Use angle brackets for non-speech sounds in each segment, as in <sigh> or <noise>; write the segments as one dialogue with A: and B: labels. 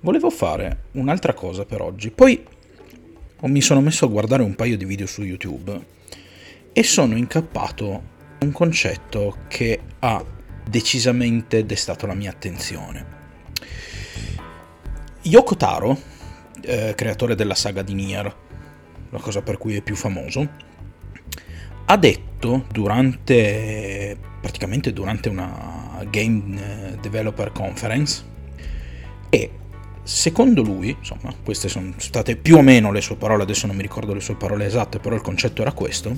A: volevo fare un'altra cosa per oggi. Poi mi sono messo a guardare un paio di video su YouTube e sono incappato in un concetto che ha decisamente destato la mia attenzione. Yoko Taro, eh, creatore della saga di Nier, la cosa per cui è più famoso, ha detto durante praticamente durante una Game Developer Conference e secondo lui, insomma, queste sono state più o meno le sue parole, adesso non mi ricordo le sue parole esatte, però il concetto era questo,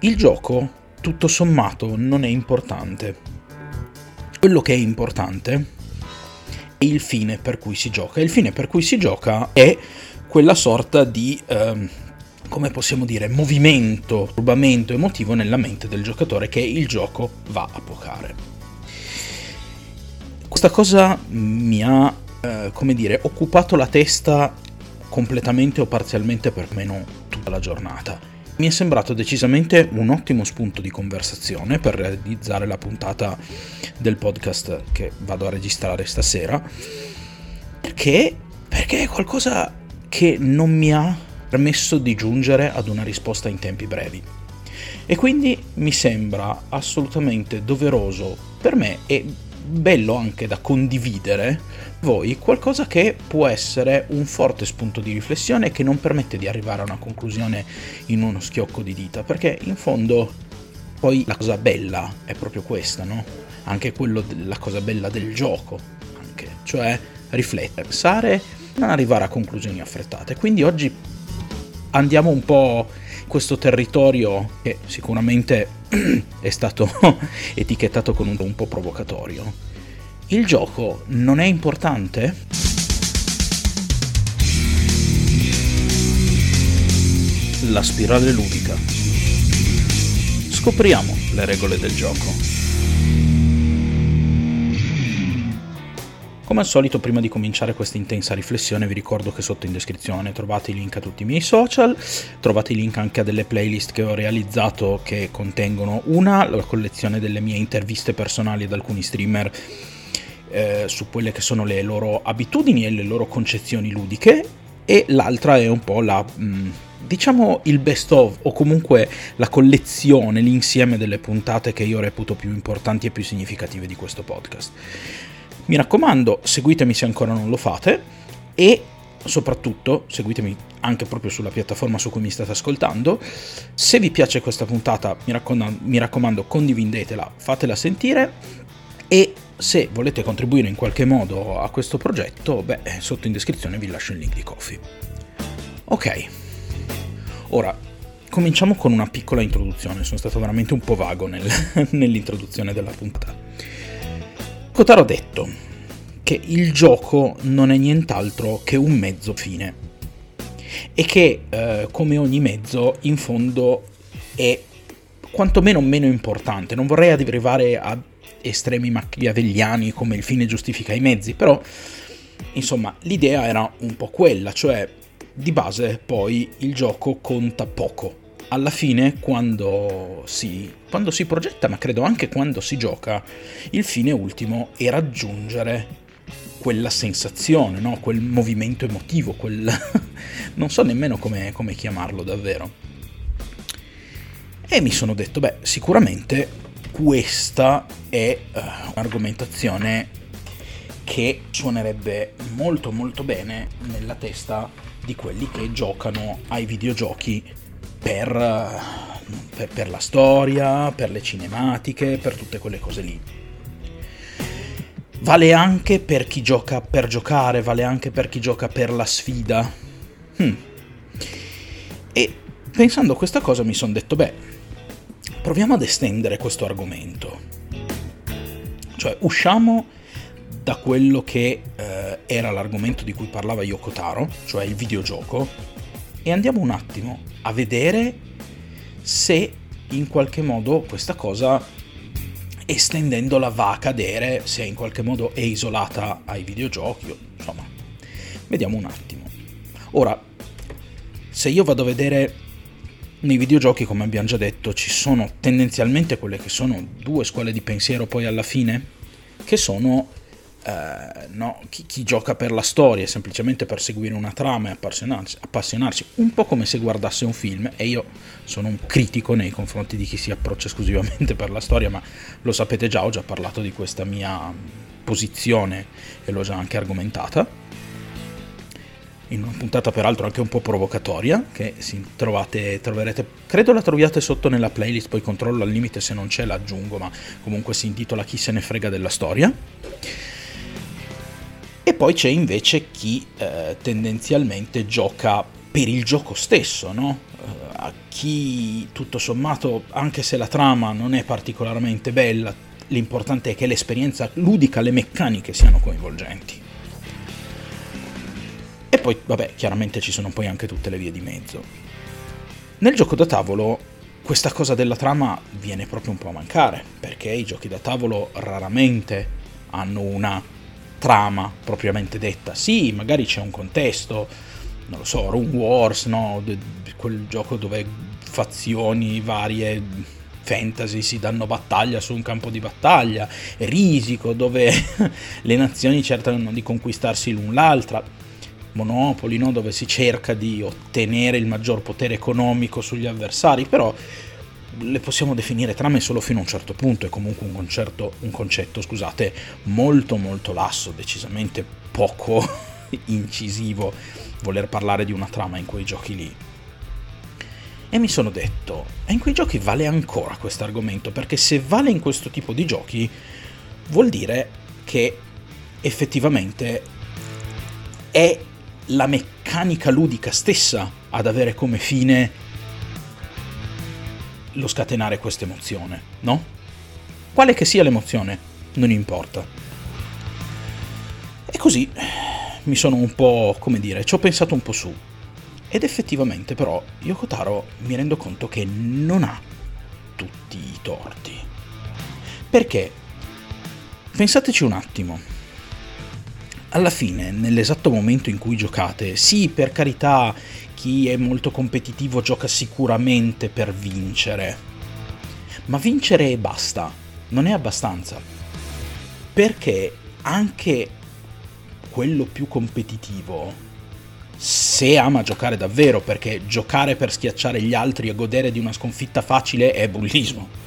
A: il gioco tutto sommato non è importante. Quello che è importante è il fine per cui si gioca. Il fine per cui si gioca è quella sorta di, eh, come possiamo dire, movimento, rubamento emotivo nella mente del giocatore che il gioco va a pocare. Questa cosa mi ha, eh, come dire, occupato la testa completamente o parzialmente per meno tutta la giornata mi è sembrato decisamente un ottimo spunto di conversazione per realizzare la puntata del podcast che vado a registrare stasera. Perché? Perché è qualcosa che non mi ha permesso di giungere ad una risposta in tempi brevi. E quindi mi sembra assolutamente doveroso per me e bello anche da condividere voi qualcosa che può essere un forte spunto di riflessione che non permette di arrivare a una conclusione in uno schiocco di dita, perché in fondo poi la cosa bella è proprio questa, no? Anche quello la cosa bella del gioco, anche, cioè riflettere, pensare, non arrivare a conclusioni affrettate. Quindi oggi andiamo un po' in questo territorio che sicuramente <clears throat> è stato <laughs> etichettato con un, un po' provocatorio il gioco non è importante? La spirale ludica. Scopriamo le regole del gioco. Come al solito, prima di cominciare questa intensa riflessione, vi ricordo che sotto in descrizione trovate i link a tutti i miei social, trovate i link anche a delle playlist che ho realizzato che contengono una, la collezione delle mie interviste personali ad alcuni streamer eh, su quelle che sono le loro abitudini e le loro concezioni ludiche e l'altra è un po' la mh, mm, diciamo il best of o comunque la collezione, l'insieme delle puntate che io reputo più importanti e più significative di questo podcast. Mi raccomando, seguitemi se ancora non lo fate e soprattutto seguitemi anche proprio sulla piattaforma su cui mi state ascoltando. Se vi piace questa puntata, mi raccomando, mi raccomando condividetela, fatela sentire e se volete contribuire in qualche modo a questo progetto, beh, sotto in descrizione vi lascio il link di Coffee. Ok, ora cominciamo con una piccola introduzione, sono stato veramente un po' vago nel, <laughs> nell'introduzione della puntata. Kotaro ha detto che il gioco non è nient'altro che un mezzo fine e che eh, come ogni mezzo in fondo è quantomeno meno importante. Non vorrei arrivare a estremi machiavelliani come il fine giustifica i mezzi, però insomma l'idea era un po' quella, cioè di base poi il gioco conta poco. Alla fine quando si, quando si progetta, ma credo anche quando si gioca, il fine ultimo è raggiungere quella sensazione, no? quel movimento emotivo, quel... <laughs> non so nemmeno come, chiamarlo davvero. E mi sono detto, beh, sicuramente questa è uh, un'argomentazione che suonerebbe molto molto bene nella testa di quelli che giocano ai videogiochi per, per, per la storia, per le cinematiche, per tutte quelle cose lì. Vale anche per chi gioca per giocare, vale anche per chi gioca per la sfida. Hmm. E pensando a questa cosa mi sono detto, beh, proviamo ad estendere questo argomento. Cioè, usciamo da quello che eh, era l'argomento di cui parlava Yoko Taro, cioè il videogioco, e andiamo un attimo a vedere se in qualche modo questa cosa estendendola va a cadere, se in qualche modo è isolata ai videogiochi, insomma, vediamo un attimo. Ora, se io vado a vedere nei videogiochi, come abbiamo già detto, ci sono tendenzialmente quelle che sono due scuole di pensiero poi alla fine, che sono eh, no, chi, chi, gioca per la storia semplicemente per seguire una trama e appassionarsi, appassionarsi, un po' come se guardasse un film, e io sono un critico nei confronti di chi si approccia esclusivamente <laughs> per la storia, ma lo sapete già, ho già parlato di questa mia posizione e l'ho già anche argomentata in una puntata peraltro anche un po' provocatoria, che trovate, troverete, credo la troviate sotto nella playlist, poi controllo al limite se non c'è l'aggiungo, ma comunque si intitola Chi se ne frega della storia. Poi c'è invece chi eh, tendenzialmente gioca per il gioco stesso, no? Eh, a chi tutto sommato, anche se la trama non è particolarmente bella, l'importante è che l'esperienza ludica, le meccaniche siano coinvolgenti. E poi, vabbè, chiaramente ci sono poi anche tutte le vie di mezzo. Nel gioco da tavolo questa cosa della trama viene proprio un po' a mancare, perché i giochi da tavolo raramente hanno una trama propriamente detta. Sì, magari c'è un contesto, non lo so, Rune Wars, no? quel gioco dove fazioni varie fantasy si danno battaglia su un campo di battaglia, Risico dove <laughs> le nazioni cercano di conquistarsi l'un l'altra monopoli, no? dove si cerca di ottenere il maggior potere economico sugli avversari, però le possiamo definire trame solo fino a un certo punto, è comunque un, concerto, un concetto scusate, molto molto lasso, decisamente poco <laughs> incisivo voler parlare di una trama in quei giochi lì. E mi sono detto, e in quei giochi vale ancora questo argomento, perché se vale in questo tipo di giochi vuol dire che effettivamente è la meccanica ludica stessa ad avere come fine lo scatenare questa emozione, no? Quale che sia l'emozione, non importa. E così mi sono un po', come dire, ci ho pensato un po' su. Ed effettivamente però Yoko Taro mi rendo conto che non ha tutti i torti. Perché? Pensateci un attimo alla fine, nell'esatto momento in cui giocate, sì, per carità, chi è molto competitivo gioca sicuramente per vincere, ma vincere e basta, non è abbastanza. Perché anche quello più competitivo, se ama giocare davvero, perché giocare per schiacciare gli altri e godere di una sconfitta facile è bullismo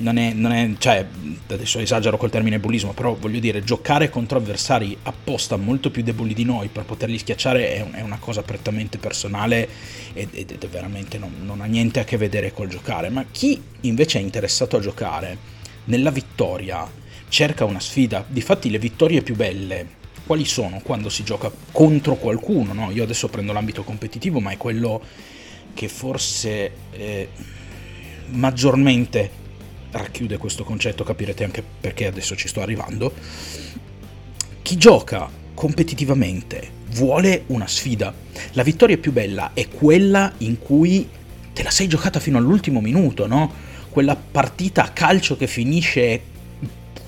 A: non è, non è, cioè, adesso esagero col termine bullismo, però voglio dire, giocare contro avversari apposta molto più deboli di noi per poterli schiacciare è, è una cosa prettamente personale ed, ed è veramente non, non ha niente a che vedere col giocare. Ma chi invece è interessato a giocare nella vittoria cerca una sfida. Difatti, le vittorie più belle quali sono quando si gioca contro qualcuno? No? Io adesso prendo l'ambito competitivo, ma è quello che forse eh, maggiormente racchiude questo concetto, capirete anche perché adesso ci sto arrivando. Chi gioca competitivamente vuole una sfida. La vittoria più bella è quella in cui te la sei giocata fino all'ultimo minuto, no? Quella partita a calcio che finisce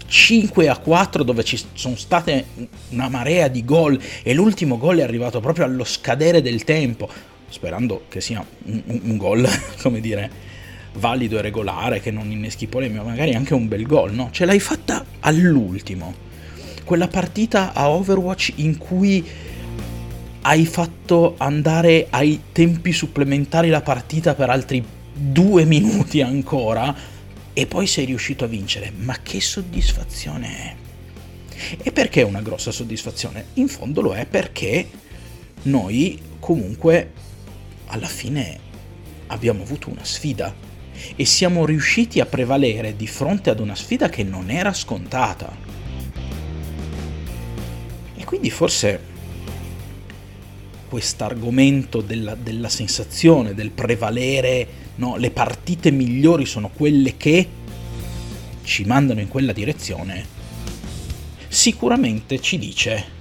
A: 5 a 4 dove ci sono state una marea di gol e l'ultimo gol è arrivato proprio allo scadere del tempo, sperando che sia un, un, un gol, <laughs> come dire, valido e regolare, che non inneschi polemica, magari anche un bel gol, no? Ce l'hai fatta all'ultimo. Quella partita a Overwatch in cui hai fatto andare ai tempi supplementari la partita per altri due minuti ancora e poi sei riuscito a vincere. Ma che soddisfazione è! E perché è una grossa soddisfazione? In fondo lo è perché noi comunque alla fine abbiamo avuto una sfida e siamo riusciti a prevalere di fronte ad una sfida che non era scontata. E quindi forse quest'argomento della, della sensazione, del prevalere, no, le partite migliori sono quelle che ci mandano in quella direzione, sicuramente ci dice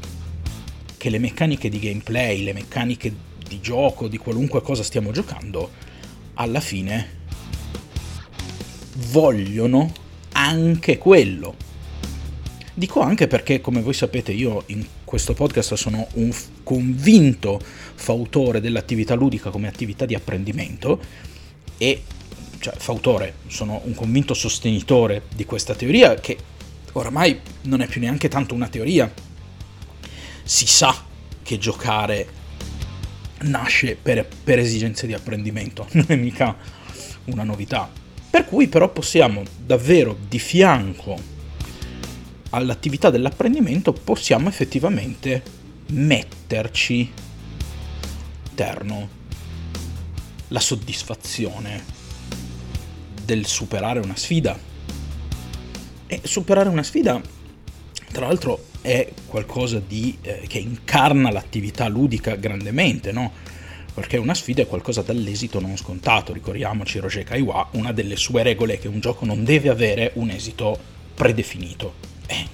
A: che le meccaniche di gameplay, le meccaniche di gioco, di qualunque cosa stiamo giocando, alla fine vogliono anche quello. Dico anche perché, come voi sapete, io in questo podcast sono un convinto fautore dell'attività ludica come attività di apprendimento e, cioè, fautore, sono un convinto sostenitore di questa teoria che oramai non è più neanche tanto una teoria. Si sa che giocare nasce per, per esigenze di apprendimento, <laughs> non è mica una novità. Per cui però possiamo davvero di fianco all'attività dell'apprendimento possiamo effettivamente metterci interno la soddisfazione del superare una sfida. E superare una sfida, tra l'altro, è qualcosa di, eh, che incarna l'attività ludica grandemente, no? Perché una sfida è qualcosa dall'esito non scontato. Ricordiamoci Roger Kaiwa, una delle sue regole è che un gioco non deve avere un esito predefinito. Eh,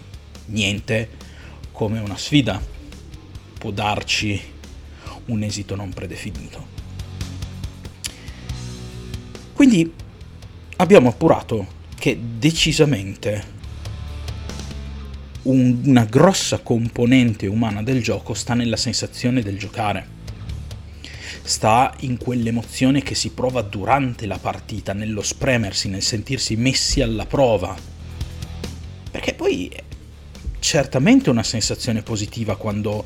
A: niente come una sfida può darci un esito non predefinito. Quindi abbiamo appurato che decisamente un, una grossa componente umana del gioco sta nella sensazione del giocare. Sta in quell'emozione che si prova durante la partita, nello spremersi, nel sentirsi messi alla prova. Perché poi certamente una sensazione positiva quando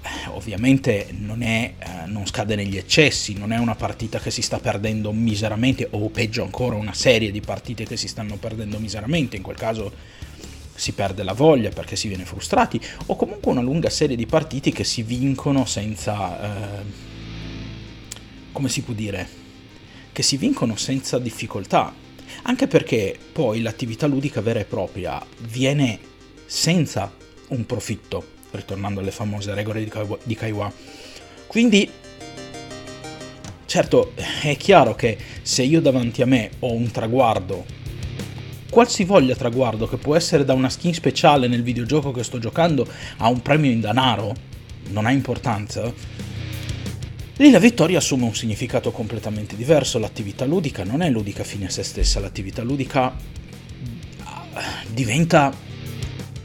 A: eh, ovviamente non, è, eh, non scade negli eccessi, non è una partita che si sta perdendo miseramente o peggio ancora una serie di partite che si stanno perdendo miseramente, in quel caso si perde la voglia perché si viene frustrati, o comunque una lunga serie di partite che si vincono senza... Eh, come si può dire? Che si vincono senza difficoltà, anche perché poi l'attività ludica vera e propria viene senza un profitto, ritornando alle famose regole di Kaiwa. Quindi, certo, è chiaro che se io davanti a me ho un traguardo qualsivoglia traguardo, che può essere da una skin speciale nel videogioco che sto giocando a un premio in denaro, non ha importanza, lì la vittoria assume un significato completamente diverso. L'attività ludica non è ludica fine a se stessa, l'attività ludica diventa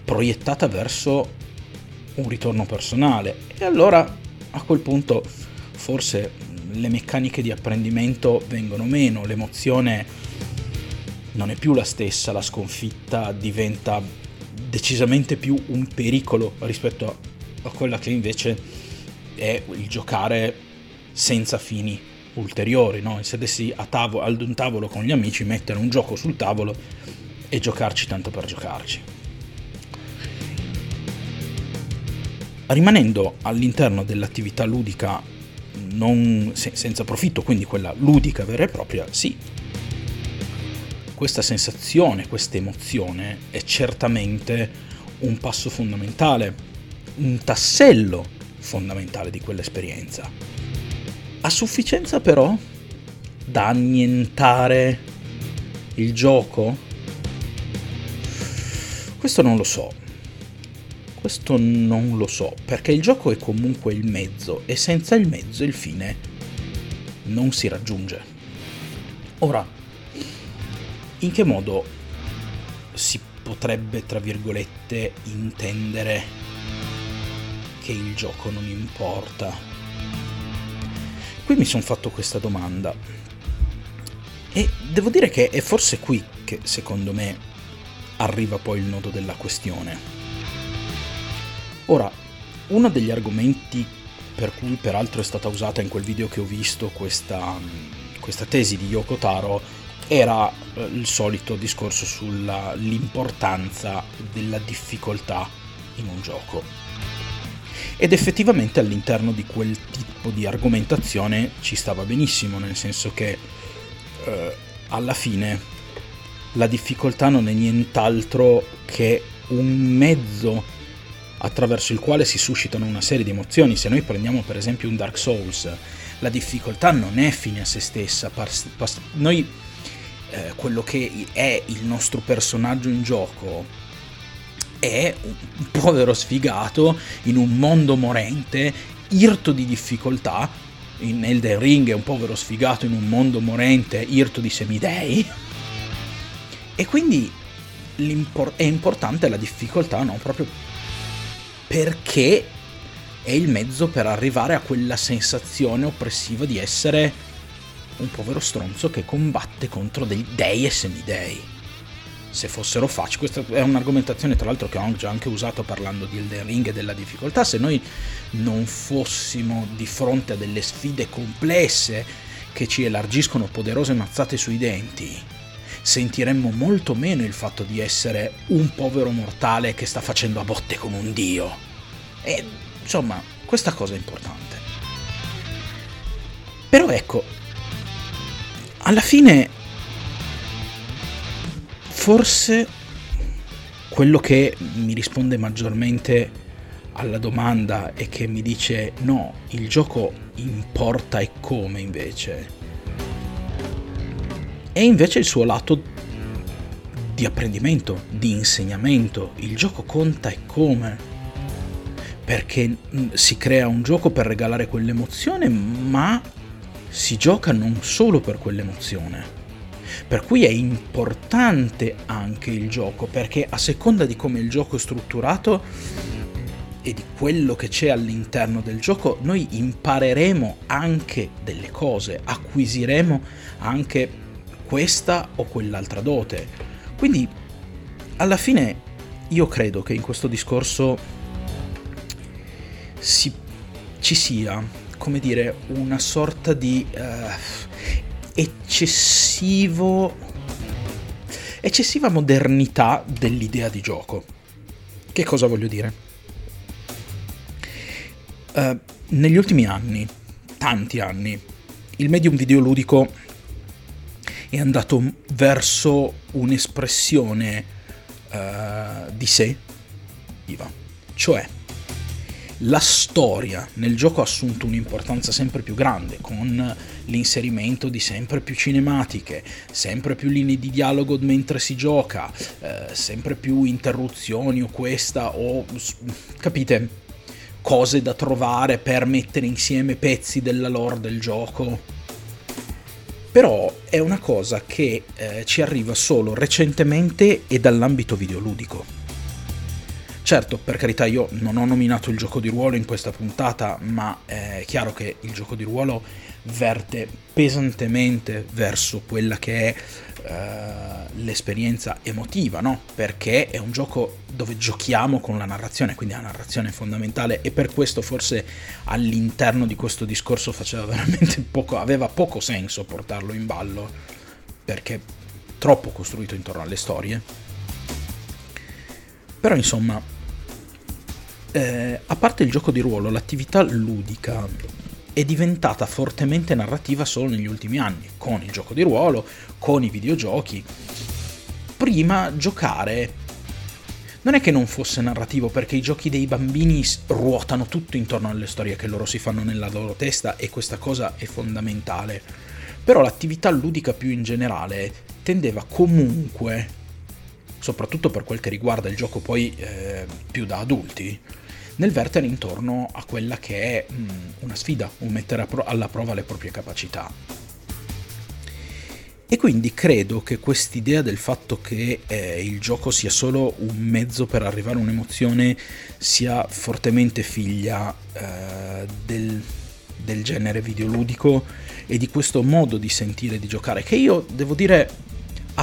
A: proiettata verso un ritorno personale e allora a quel punto forse le meccaniche di apprendimento vengono meno, l'emozione non è più la stessa, la sconfitta diventa decisamente più un pericolo rispetto a quella che invece è il giocare senza fini ulteriori, no? sedersi a tavolo, ad un tavolo con gli amici, mettere un gioco sul tavolo e giocarci tanto per giocarci. Rimanendo all'interno dell'attività ludica non, se, senza profitto, quindi quella ludica vera e propria, sì, questa sensazione, questa emozione è certamente un passo fondamentale, un tassello fondamentale di quell'esperienza. A sufficienza però da annientare il gioco? Questo non lo so. Questo non lo so, perché il gioco è comunque il mezzo e senza il mezzo il fine non si raggiunge. Ora, in che modo si potrebbe, tra virgolette, intendere che il gioco non importa? Qui mi sono fatto questa domanda e devo dire che è forse qui che secondo me arriva poi il nodo della questione. Ora, uno degli argomenti per cui peraltro è stata usata in quel video che ho visto questa, questa tesi di Yoko Taro era eh, il solito discorso sull'importanza della difficoltà in un gioco. Ed effettivamente all'interno di quel tipo di argomentazione ci stava benissimo, nel senso che eh, alla fine la difficoltà non è nient'altro che un mezzo attraverso il quale si suscitano una serie di emozioni. Se noi prendiamo per esempio un Dark Souls, la difficoltà non è fine a se stessa. noi eh, quello che è il nostro personaggio in gioco è un povero sfigato in un mondo morente, irto di difficoltà. In Elden Ring è un povero sfigato in un mondo morente, irto di semidei. E quindi è importante la difficoltà, no? Proprio perché è il mezzo per arrivare a quella sensazione oppressiva di essere un povero stronzo che combatte contro dei dei e semidei. Se fossero facili, questa è un'argomentazione tra l'altro che ho già anche usato parlando di Elden Ring e della difficoltà, se noi non fossimo di fronte a delle sfide complesse che ci elargiscono poderose mazzate sui denti, sentiremmo molto meno il fatto di essere un povero mortale che sta facendo a botte con un dio. E insomma, questa cosa è importante. Però ecco, alla fine forse quello che mi risponde maggiormente alla domanda e che mi dice no, il gioco importa e come invece, è invece il suo lato di apprendimento, di insegnamento. Il gioco conta e come. Perché mm, si crea un gioco per regalare quell'emozione, ma si gioca non solo per quell'emozione. Per cui è importante anche il gioco, perché a seconda di come il gioco è strutturato e di quello che c'è all'interno del gioco, noi impareremo anche delle cose, acquisiremo anche questa o quell'altra dote. Quindi, alla fine, io credo che in questo discorso si, ci sia, come dire, una sorta di... Uh, eccessivo eccessiva modernità dell'idea di gioco. Che cosa voglio dire? Uh, negli ultimi anni, tanti anni, il medium videoludico è andato verso un'espressione uh, di sé, viva, cioè la storia nel gioco ha assunto un'importanza sempre più grande, con l'inserimento di sempre più cinematiche, sempre più linee di dialogo mentre si gioca, eh, sempre più interruzioni o questa o capite cose da trovare per mettere insieme pezzi della lore del gioco. Però è una cosa che eh, ci arriva solo recentemente e dall'ambito videoludico Certo, per carità, io non ho nominato il gioco di ruolo in questa puntata, ma è chiaro che il gioco di ruolo verte pesantemente verso quella che è uh, l'esperienza emotiva, no? Perché è un gioco dove giochiamo con la narrazione, quindi la narrazione è fondamentale e per questo forse all'interno di questo discorso faceva veramente <laughs> poco, aveva poco senso portarlo in ballo, perché troppo costruito intorno alle storie. Però insomma, eh, a parte il gioco di ruolo, l'attività ludica è diventata fortemente narrativa solo negli ultimi anni, con il gioco di ruolo, con i videogiochi. Prima giocare non è che non fosse narrativo, perché i giochi dei bambini ruotano tutto intorno alle storie che loro si fanno nella loro testa e questa cosa è fondamentale. Però l'attività ludica più in generale tendeva comunque, soprattutto per quel che riguarda il gioco poi eh, più da adulti, nel vertere intorno a quella che è mh, mm, una sfida, un mettere pro- alla prova le proprie capacità. E quindi credo che quest'idea del fatto che eh, il gioco sia solo un mezzo per arrivare a un'emozione sia fortemente figlia eh, del, del genere videoludico e di questo modo di sentire di giocare, che io devo dire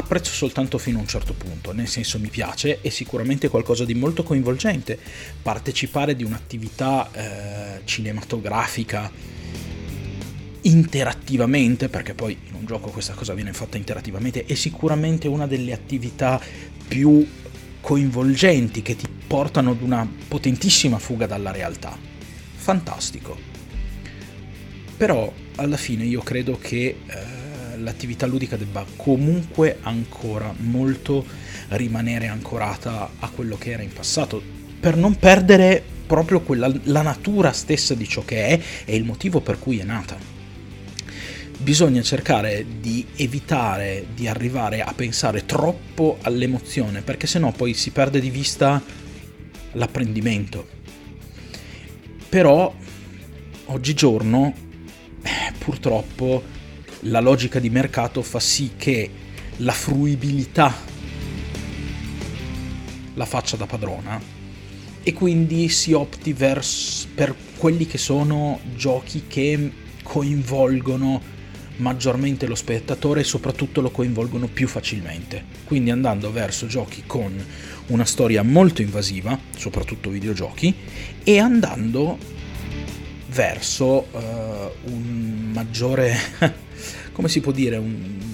A: apprezzo soltanto fino a un certo punto, nel senso mi piace, è sicuramente qualcosa di molto coinvolgente partecipare di un'attività eh, cinematografica interattivamente, perché poi in un gioco questa cosa viene fatta interattivamente, è sicuramente una delle attività più coinvolgenti che ti portano ad una potentissima fuga dalla realtà. Fantastico. Però alla fine io credo che eh, l'attività ludica debba comunque ancora molto rimanere ancorata a quello che era in passato, per non perdere proprio quella, la natura stessa di ciò che è e il motivo per cui è nata. Bisogna cercare di evitare di arrivare a pensare troppo all'emozione, perché sennò poi si perde di vista l'apprendimento. Però oggigiorno, eh, purtroppo, la logica di mercato fa sì che la fruibilità la faccia da padrona e quindi si opti vers- per quelli che sono giochi che coinvolgono maggiormente lo spettatore e soprattutto lo coinvolgono più facilmente. Quindi andando verso giochi con una storia molto invasiva, soprattutto videogiochi, e andando verso uh, un maggiore, <laughs> come si può dire, un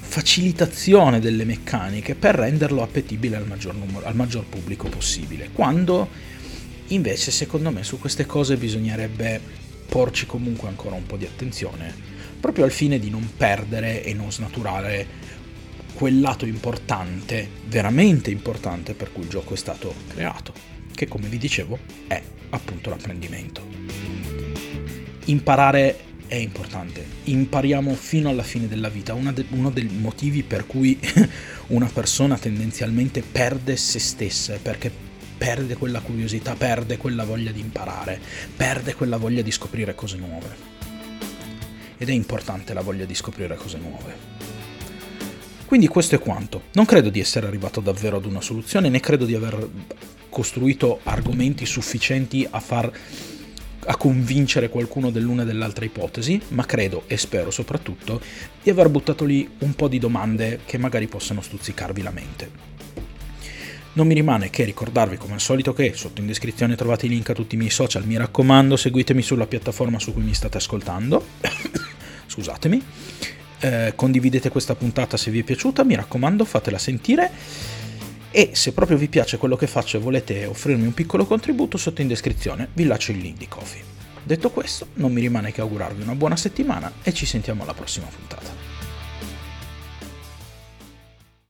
A: facilitazione delle meccaniche per renderlo appetibile al maggior, numero, al maggior pubblico possibile. Quando invece secondo me su queste cose bisognerebbe porci comunque ancora un po' di attenzione, proprio al fine di non perdere e non snaturare quel lato importante, veramente importante per cui il gioco è stato creato, che come vi dicevo è appunto l'apprendimento. Imparare è importante. Impariamo fino alla fine della vita. De- uno dei motivi per cui <laughs> una persona tendenzialmente perde se stessa è perché perde quella curiosità, perde quella voglia di imparare, perde quella voglia di scoprire cose nuove. Ed è importante la voglia di scoprire cose nuove. Quindi questo è quanto. Non credo di essere arrivato davvero ad una soluzione, né credo di aver costruito argomenti sufficienti a far a convincere qualcuno dell'una e dell'altra ipotesi, ma credo e spero soprattutto di aver buttato lì un po' di domande che magari possano stuzzicarvi la mente. Non mi rimane che ricordarvi come al solito che sotto in descrizione trovate i link a tutti i miei social, mi raccomando seguitemi sulla piattaforma su cui mi state ascoltando, <coughs> scusatemi, eh, condividete questa puntata se vi è piaciuta, mi raccomando fatela sentire e se proprio vi piace quello che faccio e volete offrirmi un piccolo contributo sotto in descrizione vi lascio il link di Coffee. Detto questo, non mi rimane che augurarvi una buona settimana e ci sentiamo alla prossima puntata.